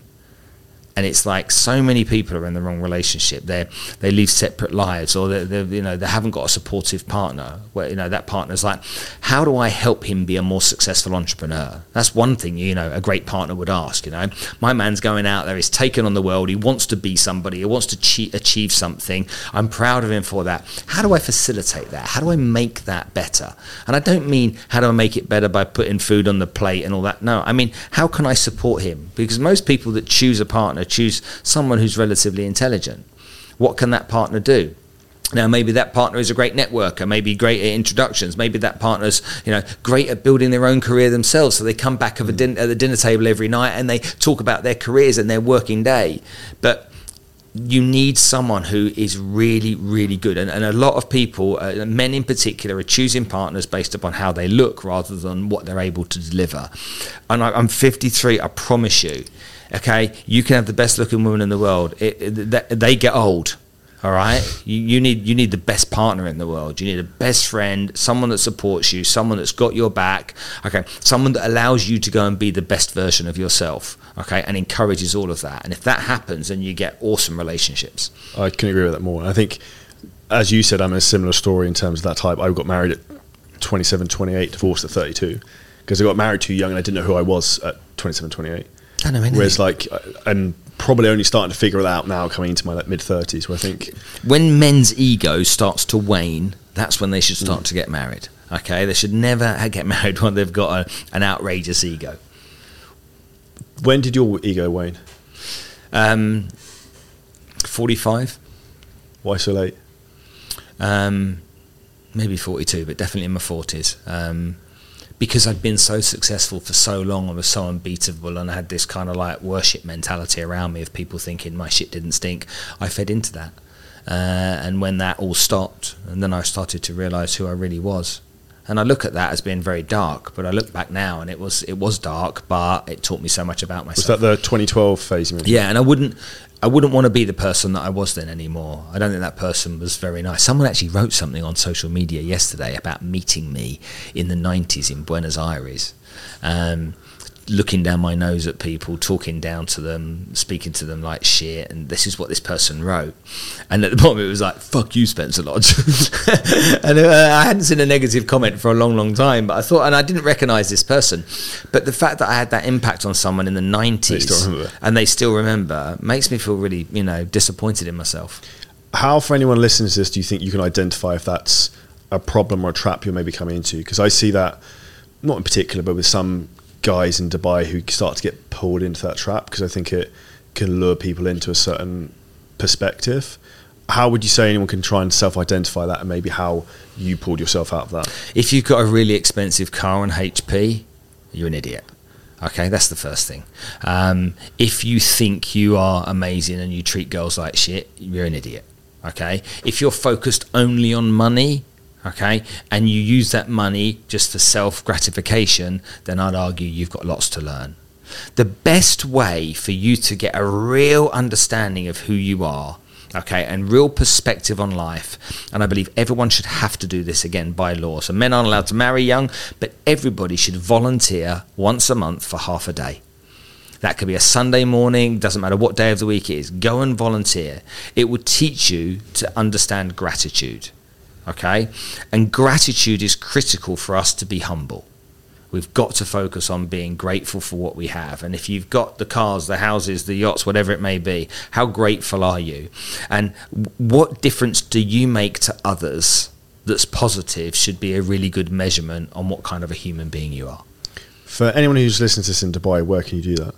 and it's like so many people are in the wrong relationship. They they live separate lives, or they you know they haven't got a supportive partner. Where you know that partner's like, how do I help him be a more successful entrepreneur? That's one thing you know a great partner would ask. You know, my man's going out there, he's taken on the world, he wants to be somebody, he wants to achieve something. I'm proud of him for that. How do I facilitate that? How do I make that better? And I don't mean how do I make it better by putting food on the plate and all that. No, I mean how can I support him? Because most people that choose a partner partner, choose someone who's relatively intelligent. What can that partner do? Now, maybe that partner is a great networker, maybe great at introductions, maybe that partner's you know great at building their own career themselves. So they come back at, the dinner table every night and they talk about their careers and their working day. But you need someone who is really, really good. And, and a lot of people, uh, men in particular, are choosing partners based upon how they look rather than what they're able to deliver. And I, I'm 53, I promise you, okay, you can have the best looking woman in the world. It, it, they get old. All right, you, you need you need the best partner in the world. You need a best friend, someone that supports you, someone that's got your back. Okay, someone that allows you to go and be the best version of yourself. Okay, and encourages all of that. And if that happens, then you get awesome relationships. I can agree with that more. I think, as you said, I'm a similar story in terms of that type. I got married at 27, 28, divorced at 32 because I got married too young and I didn't know who I was at 27, 28. I know anything. Whereas, like, uh, and probably only starting to figure it out now, coming into my like, mid 30s, where I think when men's ego starts to wane, that's when they should start mm. to get married. Okay, they should never get married when they've got a, an outrageous ego. When did your ego wane? Um, 45. Why so late? Um, maybe 42, but definitely in my 40s. Um, because I'd been so successful for so long, I was so unbeatable, and I had this kind of like worship mentality around me of people thinking my shit didn't stink. I fed into that, uh, and when that all stopped, and then I started to realise who I really was. And I look at that as being very dark, but I look back now and it was it was dark, but it taught me so much about myself. Was that the 2012 phase? Yeah, and I wouldn't I wouldn't want to be the person that I was then anymore. I don't think that person was very nice. Someone actually wrote something on social media yesterday about meeting me in the 90s in Buenos Aires. Um, looking down my nose at people, talking down to them, speaking to them like shit, and this is what this person wrote. And at the bottom, it was like, "Fuck you, Spencer Lodge." and uh, I hadn't seen a negative comment for a long, long time, but I thought, and I didn't recognise this person, but the fact that I had that impact on someone in the nineties and they still remember makes me feel really, you know, disappointed in myself. How, for anyone listening to this, do you think you can identify if that's a problem or a trap you're maybe coming into? Because I see that not in particular, but with some guys in Dubai who start to get pulled into that trap because I think it can lure people into a certain perspective. How would you say anyone can try and self-identify that, and maybe how you pulled yourself out of that? If you've got a really expensive car on HP, you're an idiot. Okay, that's the first thing. Um, if you think you are amazing and you treat girls like shit, you're an idiot. Okay, if you're focused only on money, okay, and you use that money just for self gratification, then I'd argue you've got lots to learn. The best way for you to get a real understanding of who you are, okay, and real perspective on life, and I believe everyone should have to do this again by law. So men aren't allowed to marry young, but everybody should volunteer once a month for half a day. That could be a Sunday morning, doesn't matter what day of the week it is. Go and volunteer. It will teach you to understand gratitude okay? And gratitude is critical for us to be humble. We've got to focus on being grateful for what we have. And if you've got the cars, the houses, the yachts, whatever it may be, how grateful are you? And what difference do you make to others that's positive should be a really good measurement on what kind of a human being you are. For anyone who's listening to this in Dubai, where can you do that?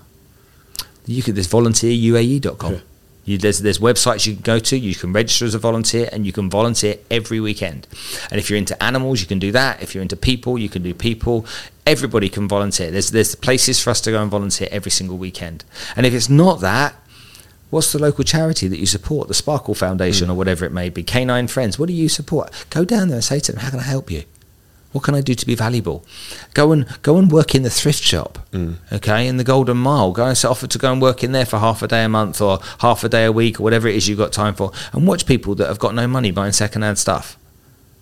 You could, there's volunteeruae.com. Yeah. You, there's there's websites you can go to. You can register as a volunteer, and you can volunteer every weekend. And if you're into animals, you can do that. If you're into people, you can do people. Everybody can volunteer. There's there's places for us to go and volunteer every single weekend. And if it's not that, what's the local charity that you support? The Sparkle Foundation mm. or whatever it may be. Canine Friends. What do you support? Go down there and say to them, "How can I help you?" What can I do to be valuable? Go and go and work in the thrift shop, mm. okay, in the Golden Mile. Go and offer to go and work in there for half a day a month or half a day a week or whatever it is you've got time for, and watch people that have got no money buying second-hand stuff.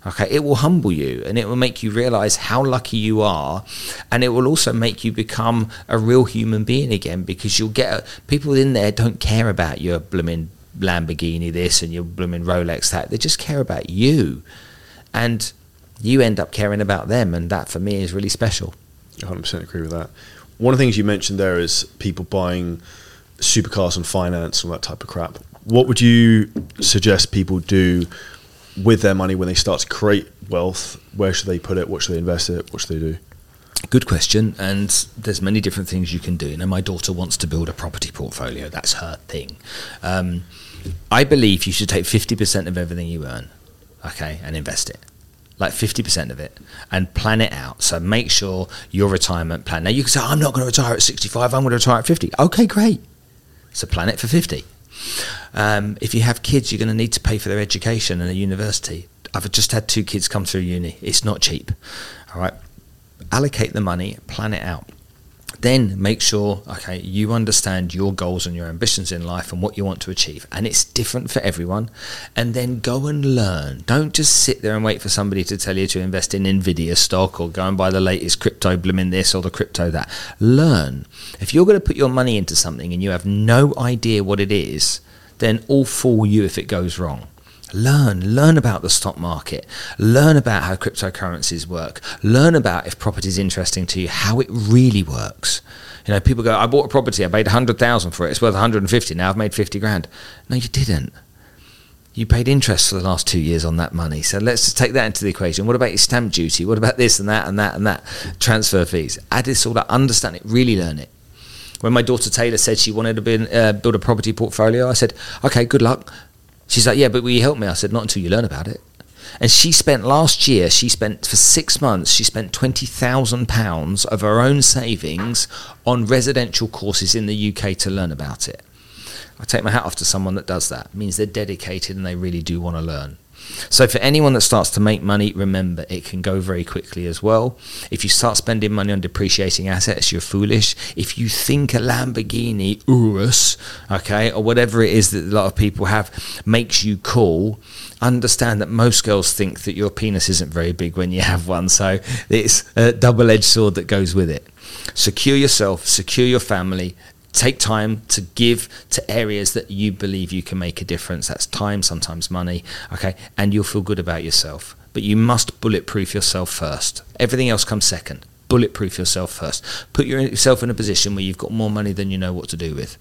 Okay, it will humble you and it will make you realize how lucky you are, and it will also make you become a real human being again because you'll get people in there don't care about your blooming Lamborghini this and your blooming Rolex that. They just care about you, and you end up caring about them, and that for me is really special. 100% agree with that. One of the things you mentioned there is people buying supercars on finance and that type of crap. What would you suggest people do with their money when they start to create wealth? Where should they put it? What should they invest it? What should they do? Good question, and there's many different things you can do. Now, my daughter wants to build a property portfolio. That's her thing. Um, I believe you should take 50% of everything you earn, okay, and invest it like 50% of it and plan it out. So make sure your retirement plan. Now you can say, I'm not going to retire at 65, I'm going to retire at 50. Okay, great. So plan it for 50. Um, if you have kids, you're going to need to pay for their education and a university. I've just had two kids come through uni. It's not cheap. All right. Allocate the money, plan it out then make sure okay you understand your goals and your ambitions in life and what you want to achieve. And it's different for everyone. And then go and learn. Don't just sit there and wait for somebody to tell you to invest in nvidia stock or go and buy the latest crypto blooming this or the crypto that. Learn. If you're going to put your money into something and you have no idea what it is then all for you if it goes wrong Learn, learn about the stock market, learn about how cryptocurrencies work, learn about if property is interesting to you, how it really works. You know, people go, I bought a property, I paid 100,000 for it, it's worth 150, now I've made 50 grand. No, you didn't. You paid interest for the last two years on that money. So let's just take that into the equation. What about your stamp duty? What about this and that and that and that? Transfer fees. Add this all up, understand it, really learn it. When my daughter Taylor said she wanted to uh, build a property portfolio, I said, okay, good luck She's like, yeah, but will you help me? I said, not until you learn about it. And she spent last year, she spent for six months, she spent £20,000 of her own savings on residential courses in the UK to learn about it. I take my hat off to someone that does that. It means they're dedicated and they really do want to learn. So, for anyone that starts to make money, remember it can go very quickly as well. If you start spending money on depreciating assets, you're foolish. If you think a Lamborghini Urus, okay, or whatever it is that a lot of people have, makes you cool, understand that most girls think that your penis isn't very big when you have one. So, it's a double edged sword that goes with it. Secure yourself, secure your family, take time to give to areas that you believe you can make a difference. That's time, sometimes money, okay? And you'll feel good about yourself. But you must bulletproof yourself first. Everything else comes second. Bulletproof yourself first. Put yourself in a position where you've got more money than you know what to do with.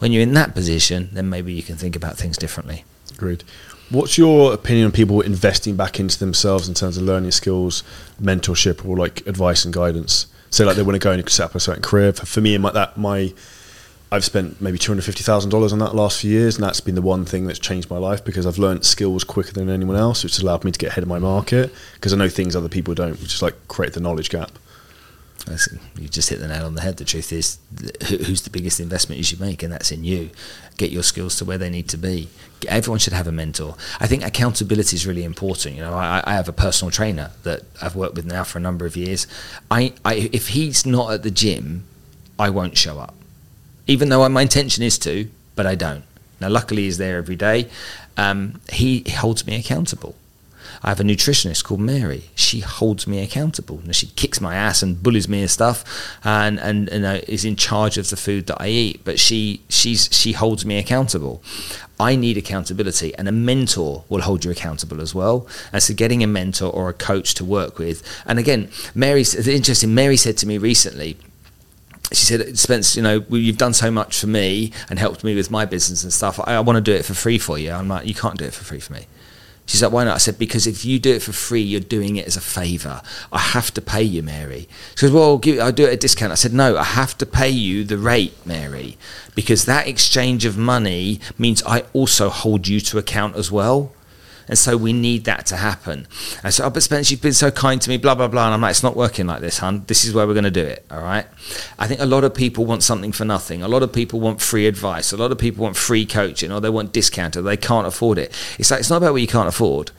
When you're in that position, then maybe you can think about things differently. Agreed. What's your opinion on people investing back into themselves in terms of learning skills, mentorship, or like advice and guidance? So, like they want to go and set up a certain career. For, me, my, that my I've spent maybe two hundred fifty thousand dollars on that last few years, and that's been the one thing that's changed my life because I've learned skills quicker than anyone else, which has allowed me to get ahead of my market because I know things other people don't, which is like create the knowledge gap. You just hit the nail on the head. The truth is, who's the biggest investment you should make, and that's in you. Get your skills to where they need to be. Everyone should have a mentor. I think accountability is really important. You know, I, I have a personal trainer that I've worked with now for a number of years. I, I, if he's not at the gym, I won't show up even though my intention is to, but I don't. Now, luckily, he's there every day. Um, he holds me accountable. I have a nutritionist called Mary. She holds me accountable. Now, she kicks my ass and bullies me and stuff, and and, and uh, is in charge of the food that I eat. But she she's she holds me accountable. I need accountability, and a mentor will hold you accountable as well. And so, getting a mentor or a coach to work with. And again, Mary's interesting. Mary said to me recently she said, Spence, you know, you've done so much for me and helped me with my business and stuff. I, I want to do it for free for you. I'm like, you can't do it for free for me. She's like, why not? I said, because if you do it for free, you're doing it as a favour. I have to pay you, Mary. She goes, well, I'll do it at a discount. I said, no, I have to pay you the rate, Mary, because that exchange of money means I also hold you to account as well. And so we need that to happen. And so, oh, but Spence, you've been so kind to me, blah, blah, blah. And I'm like, it's not working like this, hun. This is where we're going to do it. All right. I think a lot of people want something for nothing. A lot of people want free advice. A lot of people want free coaching or they want discounted. They can't afford it. It's like, it's not about what you can't afford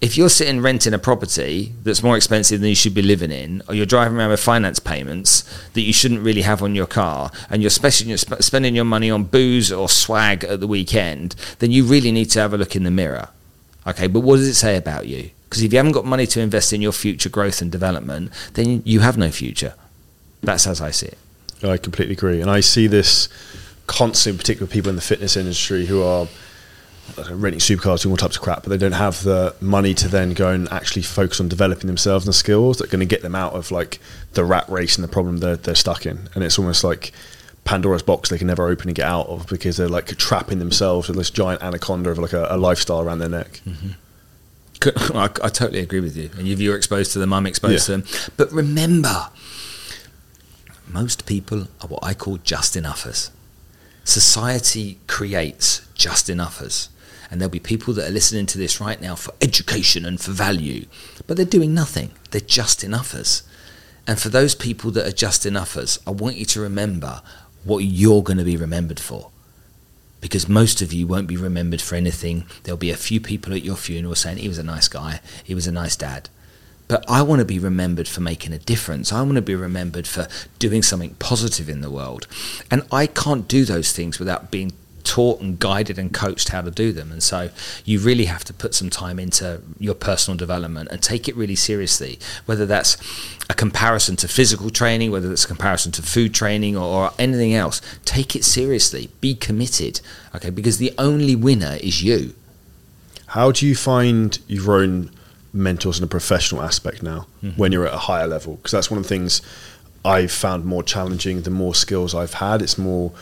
if you're sitting renting a property that's more expensive than you should be living in, or you're driving around with finance payments that you shouldn't really have on your car, and you're spending your money on booze or swag at the weekend, then you really need to have a look in the mirror. Okay, but what does it say about you? Because if you haven't got money to invest in your future growth and development, then you have no future. That's as I see it. I completely agree. And I see this constantly, particularly people in the fitness industry who are renting supercars, doing all types of crap, but they don't have the money to then go and actually focus on developing themselves and the skills that are going to get them out of like the rat race and the problem they're, they're stuck in. And it's almost like Pandora's box they can never open and get out of because they're like trapping themselves with this giant anaconda of like a, a lifestyle around their neck. Mm-hmm. I, I, totally agree with you. And if you're exposed to them, I'm exposed yeah. to them. But remember, most people are what I call just enoughers. Society creates just enoughers. And there'll be people that are listening to this right now for education and for value, but they're doing nothing. They're just enoughers. And for those people that are just enoughers, I want you to remember what you're going to be remembered for. because most of you won't be remembered for anything. There'll be a few people at your funeral saying he was a nice guy, he was a nice dad. But I want to be remembered for making a difference. I want to be remembered for doing something positive in the world. And I can't do those things without being taught and guided and coached how to do them. And so you really have to put some time into your personal development and take it really seriously, whether that's a comparison to physical training, whether it's a comparison to food training or, or anything else. Take it seriously, be committed, okay, because the only winner is you. How do you find your own mentors in a professional aspect now mm-hmm. when you're at a higher level? Because that's one of the things I've found more challenging. The more skills I've had, it's more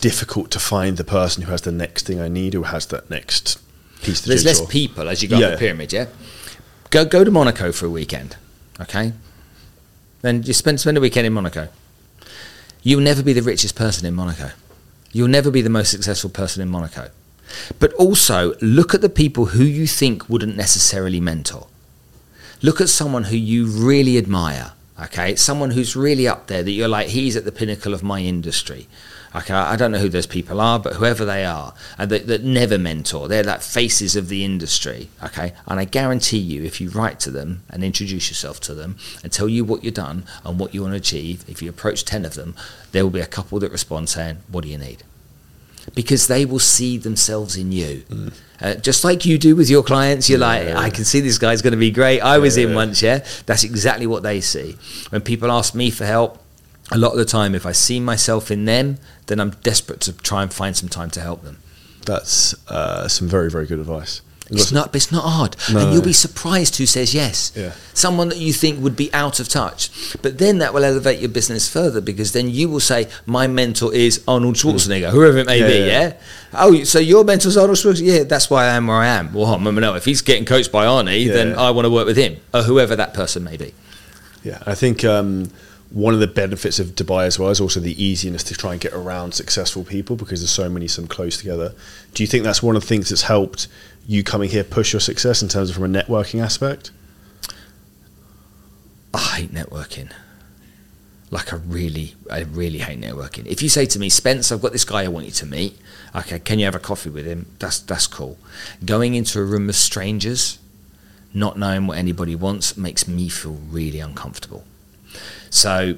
difficult to find the person who has the next thing I need, who has that next piece. There's less people as you go yeah. up the pyramid. Yeah, go go to Monaco for a weekend. Okay, then you spend spend a weekend in Monaco. You'll never be the richest person in Monaco. You'll never be the most successful person in Monaco. But also look at the people who you think wouldn't necessarily mentor. Look at someone who you really admire. Okay, it's someone who's really up there that you're like, he's at the pinnacle of my industry. Okay, I don't know who those people are, but whoever they are, and that, that never mentor, they're like faces of the industry. Okay, and I guarantee you, if you write to them and introduce yourself to them and tell you what you've done and what you want to achieve, if you approach ten of them, there will be a couple that respond saying, "What do you need?" Because they will see themselves in you. Mm. Uh, just like you do with your clients, you're yeah. like, I can see this guy's going to be great. I was yeah. in once, yeah. That's exactly what they see. When people ask me for help, a lot of the time, if I see myself in them, then I'm desperate to try and find some time to help them. That's uh, some very, very good advice. It's not, it's not hard, no. and you'll be surprised who says yes. Yeah. Someone that you think would be out of touch, but then that will elevate your business further because then you will say, "My mentor is Arnold Schwarzenegger, whoever it may yeah, be." Yeah. yeah. Oh, so your mentor's Arnold Schwarzenegger? Yeah, that's why I am where I am. Well, I no, if he's getting coached by Arnie, then I want to work with him or whoever that person may be. Yeah, I think. Um, one of the benefits of Dubai as well is also the easiness to try and get around successful people because there's so many some close together. Do you think that's one of the things that's helped you coming here push your success in terms of from a networking aspect? I hate networking. Like I really, I really hate networking. If you say to me, Spence, I've got this guy I want you to meet. Okay, can you have a coffee with him? That's that's cool. Going into a room of strangers, not knowing what anybody wants, makes me feel really uncomfortable. So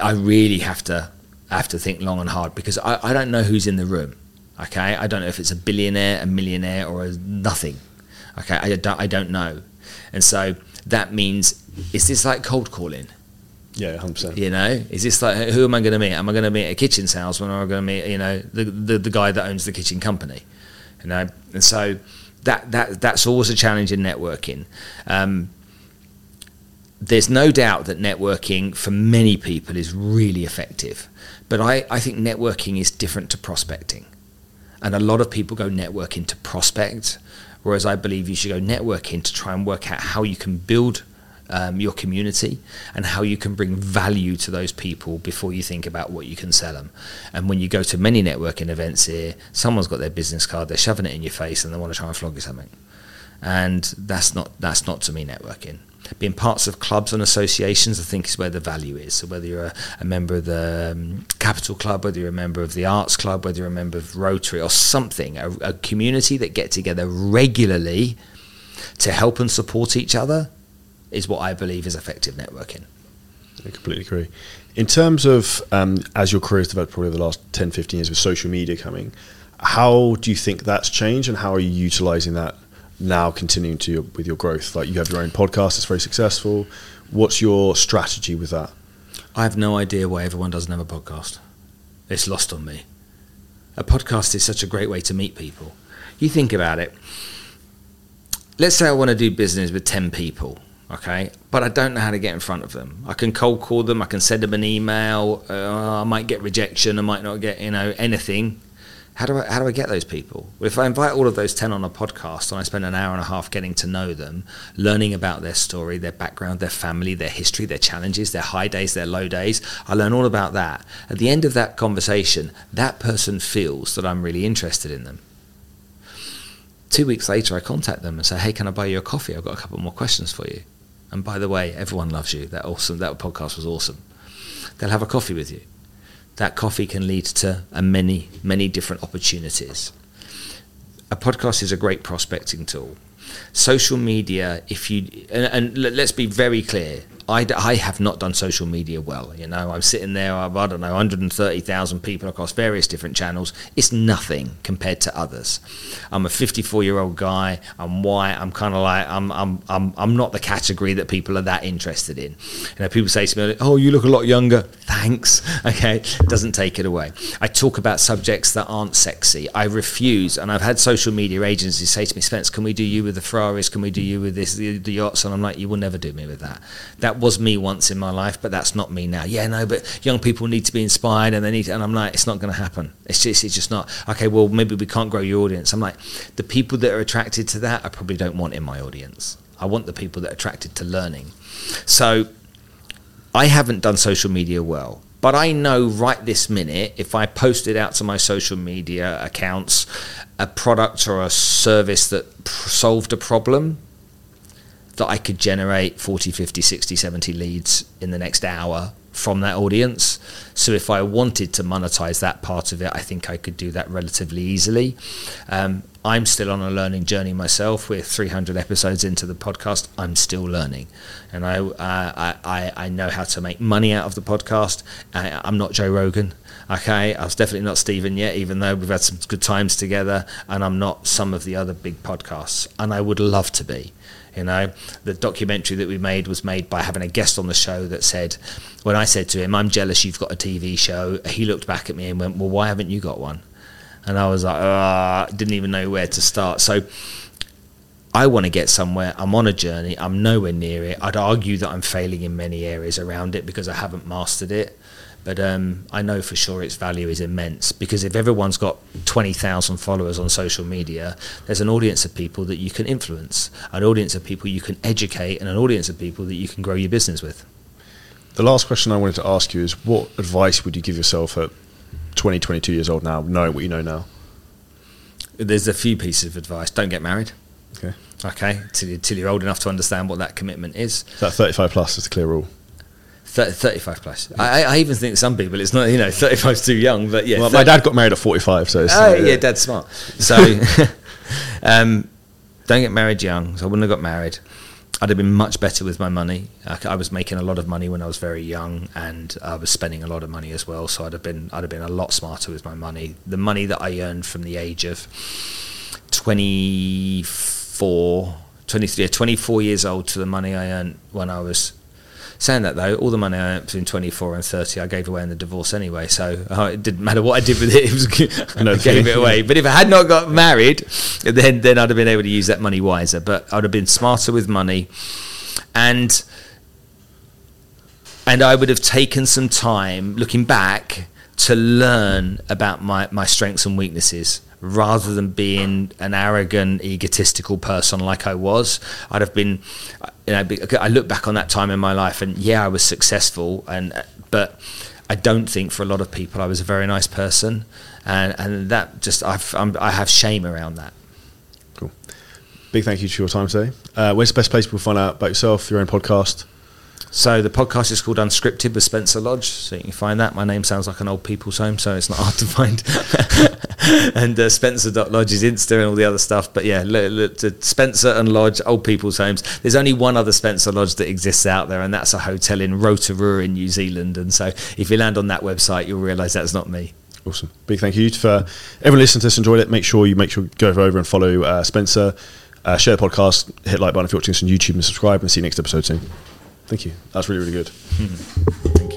I really have to have to think long and hard because I, I don't know who's in the room. Okay, I don't know if it's a billionaire, a millionaire, or a nothing. Okay, I don't, I don't know, and so that means is this like cold calling? Yeah, hundred percent. You know, is this like who am I going to meet? Am I going to meet a kitchen salesman, or am I going to meet you know the, the the guy that owns the kitchen company? You know, and so that that that's always a challenge in networking. Um, there's no doubt that networking for many people is really effective. But I, I think networking is different to prospecting. And a lot of people go networking to prospect, whereas I believe you should go networking to try and work out how you can build um, your community and how you can bring value to those people before you think about what you can sell them. And when you go to many networking events here, someone's got their business card, they're shoving it in your face, and they want to try and flog you something. And that's not that's not to me networking being parts of clubs and associations, I think, is where the value is. So whether you're a, a member of the um, Capital Club, whether you're a member of the Arts Club, whether you're a member of Rotary or something, a, a community that get together regularly to help and support each other is what I believe is effective networking. I completely agree. In terms of um, as your career has developed probably over the last 10, 15 years with social media coming, how do you think that's changed and how are you utilizing that now continuing to your, with your growth? Like you have your own podcast, it's very successful. What's your strategy with that? I have no idea why everyone doesn't have a podcast. It's lost on me. A podcast is such a great way to meet people. You think about it. Let's say I want to do business with 10 people, okay? But I don't know how to get in front of them. I can cold call them, I can send them an email, uh, I might get rejection, I might not get, you know, anything. How do I how do I get those people? If I invite all of those ten on a podcast and I spend an hour and a half getting to know them, learning about their story, their background, their family, their history, their challenges, their high days, their low days, I learn all about that. At the end of that conversation, that person feels that I'm really interested in them. Two weeks later, I contact them and say, "Hey, can I buy you a coffee? I've got a couple more questions for you." And by the way, everyone loves you. That awesome. That podcast was awesome. They'll have a coffee with you that coffee can lead to many, many different opportunities. A podcast is a great prospecting tool. Social media, if you, and, and let's be very clear, I, I have not done social media well. You know, I'm sitting there, I don't know, 130,000 people across various different channels. It's nothing compared to others. I'm a 54 year old guy. I'm white. I'm kind of like, I'm, I'm, I'm, I'm not the category that people are that interested in. You know, people say to me, oh, you look a lot younger. Thanks. Okay. Doesn't take it away. I talk about subjects that aren't sexy. I refuse. And I've had social media agencies say to me, Spence, can we do you with the Ferraris? Can we do you with this, the, the yachts? And I'm like, you will never do me with that. That was me once in my life, but that's not me now. Yeah, no, but young people need to be inspired, and they need, to, and I'm like, it's not going to happen. It's just, it's just not. Okay, well, maybe we can't grow your audience. I'm like, the people that are attracted to that, I probably don't want in my audience. I want the people that are attracted to learning. So, I haven't done social media well. But I know right this minute, if I posted out to my social media accounts a product or a service that solved a problem, that I could generate 40, 50, 60, 70 leads in the next hour from that audience. So if I wanted to monetize that part of it, I think I could do that relatively easily. Um, I'm still on a learning journey myself. We're 300 episodes into the podcast. I'm still learning, and I uh, I, I know how to make money out of the podcast. I, I'm not Joe Rogan. Okay, I was definitely not Stephen yet, even though we've had some good times together, and I'm not some of the other big podcasts, and I would love to be. You know, the documentary that we made was made by having a guest on the show that said, when I said to him, I'm jealous you've got a TV show, he looked back at me and went, Well, why haven't you got one? And I was like, uh, didn't even know where to start. So I want to get somewhere. I'm on a journey. I'm nowhere near it. I'd argue that I'm failing in many areas around it because I haven't mastered it. But um, I know for sure its value is immense because if everyone's got 20,000 followers on social media, there's an audience of people that you can influence, an audience of people you can educate, and an audience of people that you can grow your business with. The last question I wanted to ask you is what advice would you give yourself at 20, 22 years old now, knowing what you know now? There's a few pieces of advice. Don't get married. Okay. Okay, till, till you're old enough to understand what that commitment is. So that 35 plus is a clear rule. 30, 35 plus. I, I, even think some people it's not you know 35 is too young, but yeah. Well, my dad got married at 45, so. oh yeah, yeah, dad's smart. So, um, don't get married young. So I wouldn't have got married. I'd have been much better with my money. I, I, was making a lot of money when I was very young, and I was spending a lot of money as well. So I'd have been I'd have been a lot smarter with my money. The money that I earned from the age of 24, 23, 24 years old to the money I earned when I was Saying that though, all the money I earned between 24 and 30, I gave away in the divorce anyway. So uh, it didn't matter what I did with it; it was no, I gave it away. But if I had not got married, then then I'd have been able to use that money wiser. But I'd have been smarter with money, and and I would have taken some time looking back to learn about my, my strengths and weaknesses rather than being an arrogant, egotistical person like I was. I'd have been, you know, I look back on that time in my life, and yeah, I was successful, and but I don't think for a lot of people I was a very nice person, and and that just I've, I'm, i have shame around that. Cool. Big thank you for your time today. Uh, where's the best place people find out about yourself, your own podcast? So the podcast is called Unscripted with Spencer Lodge. So you can find that. My name sounds like an old people's home, so it's not hard to find. and uh, Spencer.lodge is Insta and all the other stuff. But yeah, look, look to Spencer and Lodge, old people's homes. There's only one other Spencer Lodge that exists out there, and that's a hotel in Rotorua in New Zealand. And so if you land on that website, you'll realise that's not me. Awesome. Big thank you for everyone listening to this. Enjoyed it. Make sure you make sure you go over and follow uh, Spencer. Uh, share the podcast, hit like button if you're watching this on YouTube, and subscribe. And see you next episode soon. Thank you. That's really, really good.